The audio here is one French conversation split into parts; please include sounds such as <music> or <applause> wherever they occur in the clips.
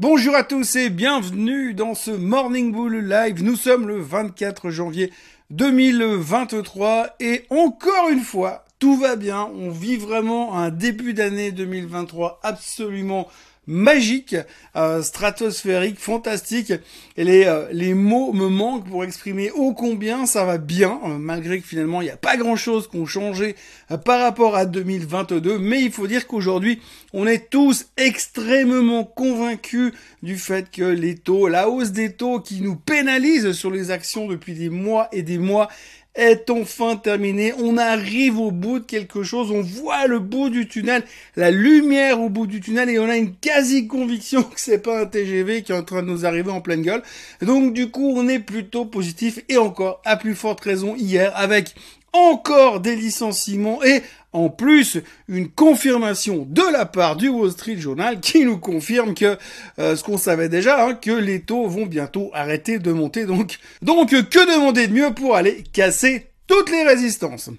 Bonjour à tous et bienvenue dans ce Morning Bull Live. Nous sommes le 24 janvier 2023 et encore une fois, tout va bien. On vit vraiment un début d'année 2023 absolument magique, euh, stratosphérique, fantastique. Et les, euh, les mots me manquent pour exprimer ô combien ça va bien, euh, malgré que finalement il n'y a pas grand-chose qu'on changé par rapport à 2022. Mais il faut dire qu'aujourd'hui, on est tous extrêmement convaincus du fait que les taux, la hausse des taux qui nous pénalise sur les actions depuis des mois et des mois, est enfin terminé. On arrive au bout de quelque chose. On voit le bout du tunnel, la lumière au bout du tunnel et on a une quasi conviction que c'est pas un TGV qui est en train de nous arriver en pleine gueule. Donc du coup, on est plutôt positif et encore à plus forte raison hier avec encore des licenciements et en plus une confirmation de la part du Wall Street Journal qui nous confirme que euh, ce qu'on savait déjà, hein, que les taux vont bientôt arrêter de monter. Donc, donc que demander de mieux pour aller casser toutes les résistances?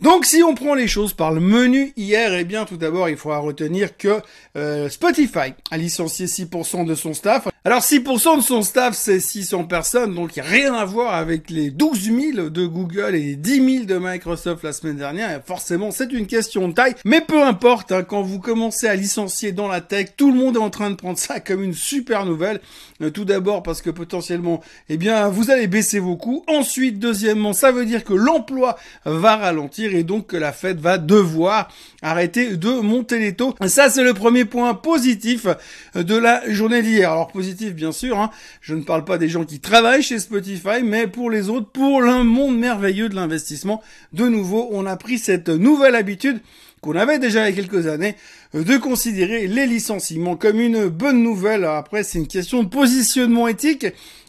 Donc si on prend les choses par le menu hier, eh bien tout d'abord il faudra retenir que euh, Spotify a licencié 6% de son staff. Alors 6% de son staff c'est 600 personnes, donc il n'y a rien à voir avec les 12 000 de Google et les 10 000 de Microsoft la semaine dernière. forcément c'est une question de taille, mais peu importe, hein, quand vous commencez à licencier dans la tech, tout le monde est en train de prendre ça comme une super nouvelle. Euh, tout d'abord parce que potentiellement, eh bien vous allez baisser vos coûts. Ensuite, deuxièmement, ça veut dire que l'emploi va ralentir et donc que la Fed va devoir arrêter de monter les taux. Ça, c'est le premier point positif de la journée d'hier. Alors positif, bien sûr, hein. je ne parle pas des gens qui travaillent chez Spotify, mais pour les autres, pour le monde merveilleux de l'investissement, de nouveau, on a pris cette nouvelle habitude qu'on avait déjà il y a quelques années, de considérer les licenciements comme une bonne nouvelle. Après, c'est une question de positionnement éthique.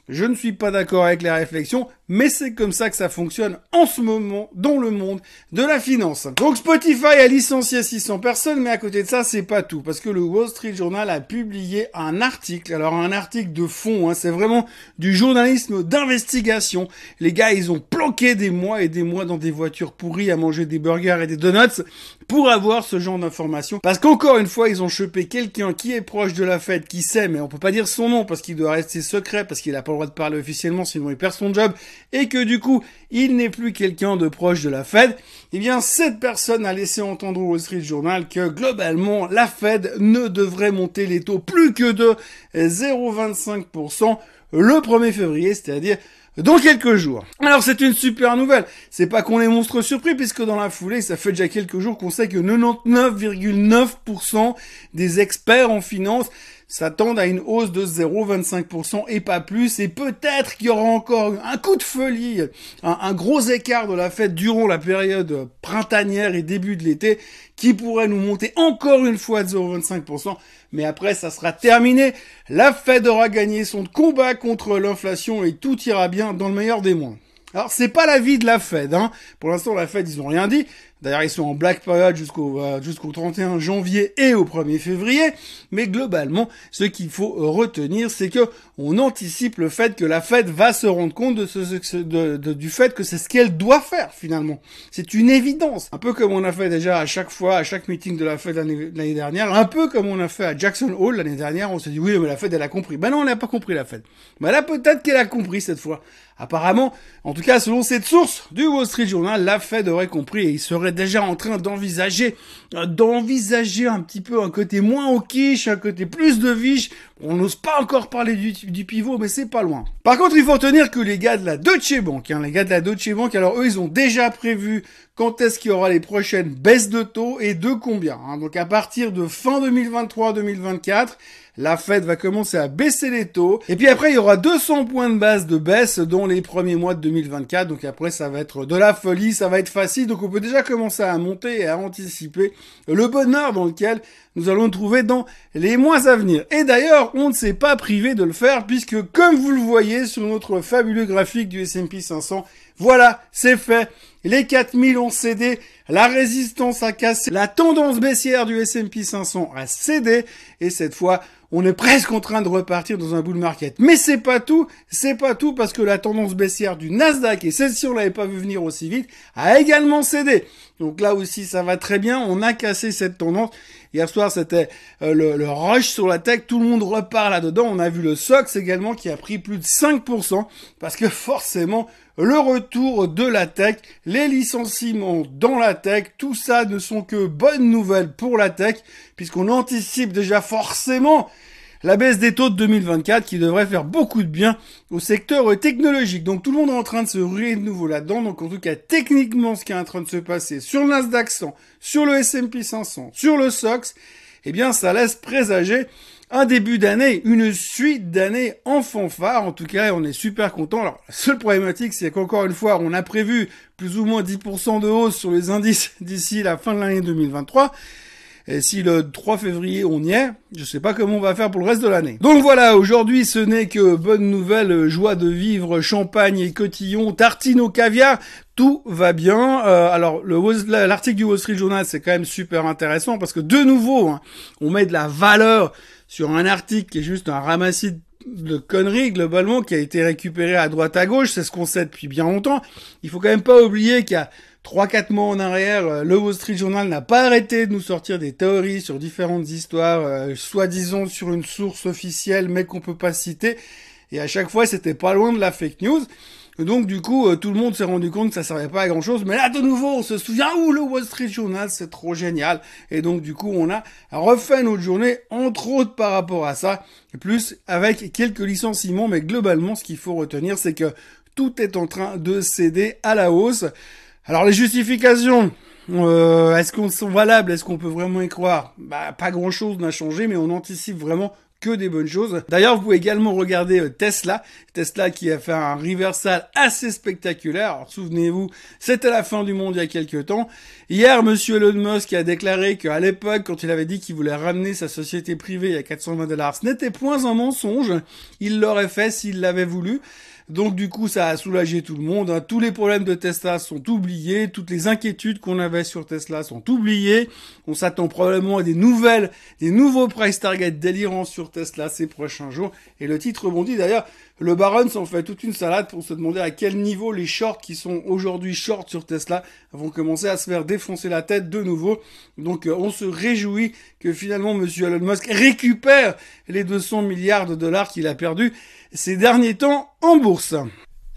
Je ne suis pas d'accord avec les réflexions, mais c'est comme ça que ça fonctionne en ce moment dans le monde de la finance. Donc Spotify a licencié 600 personnes, mais à côté de ça, c'est pas tout, parce que le Wall Street Journal a publié un article, alors un article de fond, hein, c'est vraiment du journalisme d'investigation. Les gars, ils ont planqué des mois et des mois dans des voitures pourries à manger des burgers et des donuts pour avoir ce genre d'informations, parce qu'encore une fois, ils ont chopé quelqu'un qui est proche de la fête, qui sait, mais on peut pas dire son nom parce qu'il doit rester secret, parce qu'il a pas le droit de parler officiellement, sinon il perd son job, et que du coup, il n'est plus quelqu'un de proche de la Fed, eh bien, cette personne a laissé entendre au Wall Street Journal que globalement, la Fed ne devrait monter les taux plus que de 0,25% le 1er février, c'est-à-dire dans quelques jours. Alors c'est une super nouvelle. C'est pas qu'on est monstre surpris puisque dans la foulée, ça fait déjà quelques jours qu'on sait que 99,9% des experts en finance s'attendent à une hausse de 0,25% et pas plus. Et peut-être qu'il y aura encore un coup de folie, un, gros écart de la fête durant la période printanière et début de l'été qui pourrait nous monter encore une fois de 0,25%. Mais après, ça sera terminé. La Fed aura gagné son combat contre l'inflation et tout ira bien dans le meilleur des mondes. Alors c'est pas l'avis de la Fed, hein. Pour l'instant la Fed ils ont rien dit. D'ailleurs ils sont en black period jusqu'au euh, jusqu'au 31 janvier et au 1er février. Mais globalement, ce qu'il faut retenir, c'est que on anticipe le fait que la Fed va se rendre compte de ce, de, du fait que c'est ce qu'elle doit faire finalement. C'est une évidence. Un peu comme on a fait déjà à chaque fois, à chaque meeting de la Fed l'année dernière, un peu comme on a fait à Jackson Hole l'année dernière. On s'est dit oui mais la Fed elle a compris. Ben non, on n'a pas compris la Fed. Ben là peut-être qu'elle a compris cette fois. Apparemment, en tout cas selon cette source du Wall Street Journal, la Fed aurait compris et il serait déjà en train d'envisager, euh, d'envisager un petit peu un côté moins au quiche, un côté plus de viche. On n'ose pas encore parler du, pivot, mais c'est pas loin. Par contre, il faut retenir que les gars de la Deutsche Bank, hein, les gars de la Deutsche Bank, alors eux, ils ont déjà prévu quand est-ce qu'il y aura les prochaines baisses de taux et de combien. Hein. Donc à partir de fin 2023-2024, la Fed va commencer à baisser les taux. Et puis après, il y aura 200 points de base de baisse dans les premiers mois de 2024. Donc après, ça va être de la folie, ça va être facile. Donc on peut déjà commencer à monter et à anticiper le bonheur dans lequel nous allons trouver dans les mois à venir. Et d'ailleurs, on ne s'est pas privé de le faire puisque comme vous le voyez sur notre fabuleux graphique du S&P 500, voilà, c'est fait. Les 4000 ont cédé, la résistance a cassé, la tendance baissière du S&P 500 a cédé, et cette fois, on est presque en train de repartir dans un bull market. Mais c'est pas tout, c'est pas tout parce que la tendance baissière du Nasdaq, et celle-ci on l'avait pas vu venir aussi vite, a également cédé. Donc là aussi, ça va très bien. On a cassé cette tendance. Hier soir, c'était euh, le, rush sur la tech. Tout le monde repart là-dedans. On a vu le SOX également qui a pris plus de 5% parce que forcément, le retour de la tech, les licenciements dans la tech, tout ça ne sont que bonnes nouvelles pour la tech puisqu'on anticipe déjà forcément la baisse des taux de 2024 qui devrait faire beaucoup de bien au secteur technologique. Donc tout le monde est en train de se ruer de nouveau là-dedans. Donc en tout cas, techniquement, ce qui est en train de se passer sur le Nasdaq 100, sur le S&P 500, sur le SOX, eh bien, ça laisse présager un début d'année, une suite d'années en fanfare. En tout cas, on est super content. Alors, la seule problématique, c'est qu'encore une fois, on a prévu plus ou moins 10% de hausse sur les indices <laughs> d'ici la fin de l'année 2023. Et si le 3 février on y est, je sais pas comment on va faire pour le reste de l'année. Donc voilà, aujourd'hui ce n'est que bonne nouvelle, joie de vivre, champagne et cotillon, tartine au caviar, tout va bien. Euh, alors l'article du Wall Street Journal c'est quand même super intéressant parce que de nouveau hein, on met de la valeur sur un article qui est juste un ramassis de conneries globalement qui a été récupéré à droite à gauche, c'est ce qu'on sait depuis bien longtemps. Il faut quand même pas oublier qu'il y a Trois, quatre mois en arrière, euh, le Wall Street Journal n'a pas arrêté de nous sortir des théories sur différentes histoires, euh, soi-disant sur une source officielle, mais qu'on peut pas citer. Et à chaque fois, c'était pas loin de la fake news. donc du coup, euh, tout le monde s'est rendu compte que ça servait pas à grand chose. Mais là, de nouveau, on se souvient, où le Wall Street Journal, c'est trop génial. Et donc du coup, on a refait notre journée, entre autres par rapport à ça, plus avec quelques licenciements. Mais globalement, ce qu'il faut retenir, c'est que tout est en train de céder à la hausse. Alors les justifications, euh, est-ce qu'on sont valables? Est-ce qu'on peut vraiment y croire? Bah pas grand-chose n'a changé, mais on anticipe vraiment que des bonnes choses. D'ailleurs, vous pouvez également regarder euh, Tesla. Tesla qui a fait un reversal assez spectaculaire. Souvenez-vous, c'était la fin du monde il y a quelques temps. Hier, monsieur Elon Musk a déclaré qu'à l'époque, quand il avait dit qu'il voulait ramener sa société privée à 420 dollars, ce n'était point un mensonge. Il l'aurait fait s'il l'avait voulu. Donc du coup, ça a soulagé tout le monde. Hein. Tous les problèmes de Tesla sont oubliés, toutes les inquiétudes qu'on avait sur Tesla sont oubliées. On s'attend probablement à des nouvelles, des nouveaux price targets délirants sur Tesla ces prochains jours. Et le titre rebondit d'ailleurs. Le Baron s'en fait toute une salade pour se demander à quel niveau les shorts qui sont aujourd'hui shorts sur Tesla vont commencer à se faire défoncer la tête de nouveau. Donc euh, on se réjouit que finalement Monsieur Elon Musk récupère les 200 milliards de dollars qu'il a perdus ces derniers temps en bourse.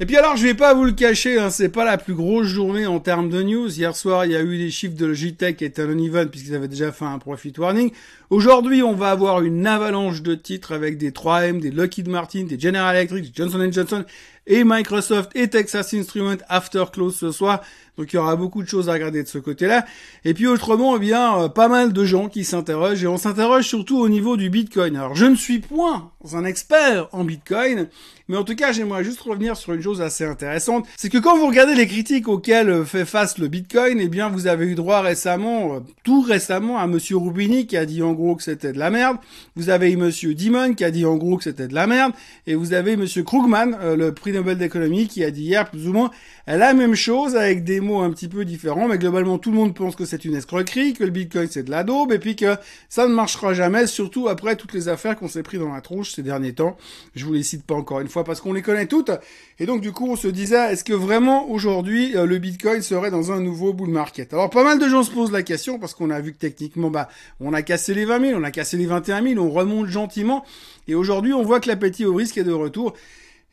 Et puis alors, je vais pas vous le cacher, hein, c'est pas la plus grosse journée en termes de news. Hier soir, il y a eu des chiffres de Logitech et Talon puisqu'ils avaient déjà fait un profit warning. Aujourd'hui, on va avoir une avalanche de titres avec des 3M, des Lockheed Martin, des General Electric, des Johnson Johnson et Microsoft et Texas Instruments after close ce soir. Donc il y aura beaucoup de choses à regarder de ce côté-là. Et puis autrement, eh bien, euh, pas mal de gens qui s'interrogent et on s'interroge surtout au niveau du Bitcoin. Alors je ne suis point un expert en Bitcoin, mais en tout cas, j'aimerais juste revenir sur une chose assez intéressante. C'est que quand vous regardez les critiques auxquelles euh, fait face le Bitcoin, eh bien, vous avez eu droit récemment, euh, tout récemment, à Monsieur Rubini qui a dit en gros que c'était de la merde. Vous avez eu Monsieur Dimon qui a dit en gros que c'était de la merde. Et vous avez Monsieur Krugman, le prix Nobel d'économie, qui a dit hier plus ou moins la même chose avec des mots un petit peu différents, mais globalement tout le monde pense que c'est une escroquerie, que le Bitcoin c'est de la daube, et puis que ça ne marchera jamais, surtout après toutes les affaires qu'on s'est pris dans la tronche ces derniers temps. Je vous les cite pas encore une fois parce qu'on les connaît toutes. Et donc du coup on se disait, est-ce que vraiment aujourd'hui euh, le Bitcoin serait dans un nouveau bull market? Alors pas mal de gens se posent la question parce qu'on a vu que techniquement, bah, on a cassé les 20 000, on a cassé les 21 000, on remonte gentiment, et aujourd'hui on voit que l'appétit au risque est de retour.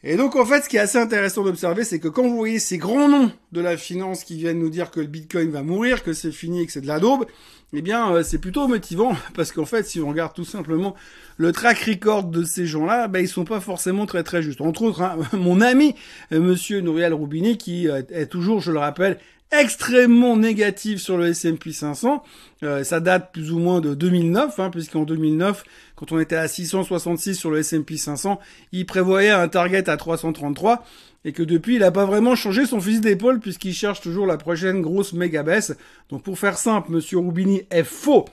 Et donc en fait, ce qui est assez intéressant d'observer, c'est que quand vous voyez ces grands noms de la finance qui viennent nous dire que le Bitcoin va mourir, que c'est fini et que c'est de la daube, eh bien euh, c'est plutôt motivant <laughs> parce qu'en fait, si on regarde tout simplement le track record de ces gens-là, ben ils sont pas forcément très très justes. Entre autres, hein, <laughs> mon ami euh, Monsieur Nouriel Roubini, qui euh, est toujours, je le rappelle, extrêmement négatif sur le S&P 500. Euh, ça date plus ou moins de 2009, hein, puisqu'en 2009, quand on était à 666 sur le S&P 500, il prévoyait un target à 333 et que depuis, il n'a pas vraiment changé son fusil d'épaule puisqu'il cherche toujours la prochaine grosse méga baisse. Donc pour faire simple, Monsieur Roubini est faux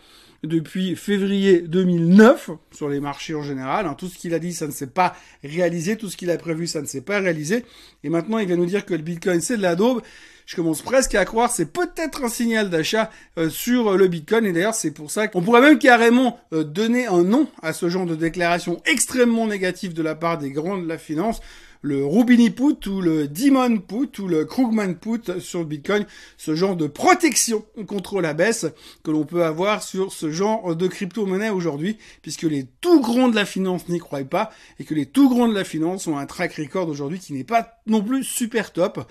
depuis février 2009 sur les marchés en général. Hein. Tout ce qu'il a dit, ça ne s'est pas réalisé. Tout ce qu'il a prévu, ça ne s'est pas réalisé. Et maintenant, il vient nous dire que le Bitcoin, c'est de la daube je commence presque à croire c'est peut-être un signal d'achat euh, sur euh, le Bitcoin. Et d'ailleurs, c'est pour ça qu'on pourrait même carrément euh, donner un nom à ce genre de déclaration extrêmement négative de la part des grands de la finance. Le Rubini Put ou le Demon Put ou le Krugman Put sur le Bitcoin, ce genre de protection contre la baisse que l'on peut avoir sur ce genre de crypto-monnaie aujourd'hui, puisque les tout grands de la finance n'y croient pas et que les tout grands de la finance ont un track record aujourd'hui qui n'est pas non plus super top.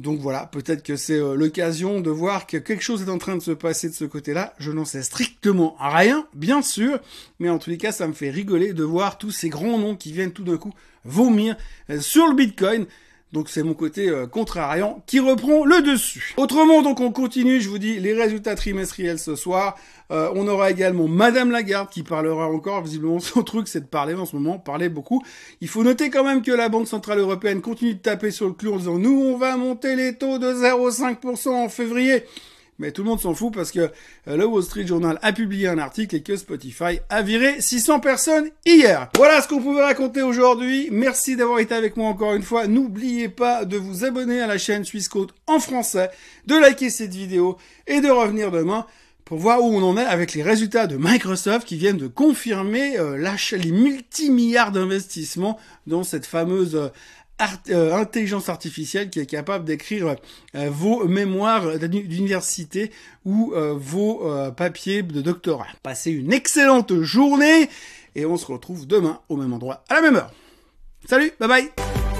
Donc voilà, peut-être que c'est euh, l'occasion de voir que quelque chose est en train de se passer de ce côté-là. Je n'en sais strictement rien, bien sûr, mais en tous les cas, ça me fait rigoler de voir tous ces grands noms qui viennent tout d'un coup vomir euh, sur le Bitcoin. Donc c'est mon côté euh, contrariant qui reprend le dessus. Autrement, donc on continue, je vous dis les résultats trimestriels ce soir. Euh, on aura également Madame Lagarde qui parlera encore. Visiblement, <laughs> son truc c'est de parler en ce moment, parler beaucoup. Il faut noter quand même que la Banque Centrale Européenne continue de taper sur le clou en disant nous on va monter les taux de 0,5% en février. Mais tout le monde s'en fout parce que euh, le Wall Street Journal a publié un article et que Spotify a viré 600 personnes hier. Voilà ce qu'on pouvait raconter aujourd'hui. Merci d'avoir été avec moi encore une fois. N'oubliez pas de vous abonner à la chaîne Suisse en français, de liker cette vidéo et de revenir demain pour voir où on en est avec les résultats de Microsoft qui viennent de confirmer euh, les multimilliards d'investissements dans cette fameuse euh, euh, intelligence artificielle qui est capable d'écrire euh, vos mémoires d'université ou euh, vos papiers de doctorat. Passez une excellente journée et on se retrouve demain au même endroit à la même heure. Salut, bye bye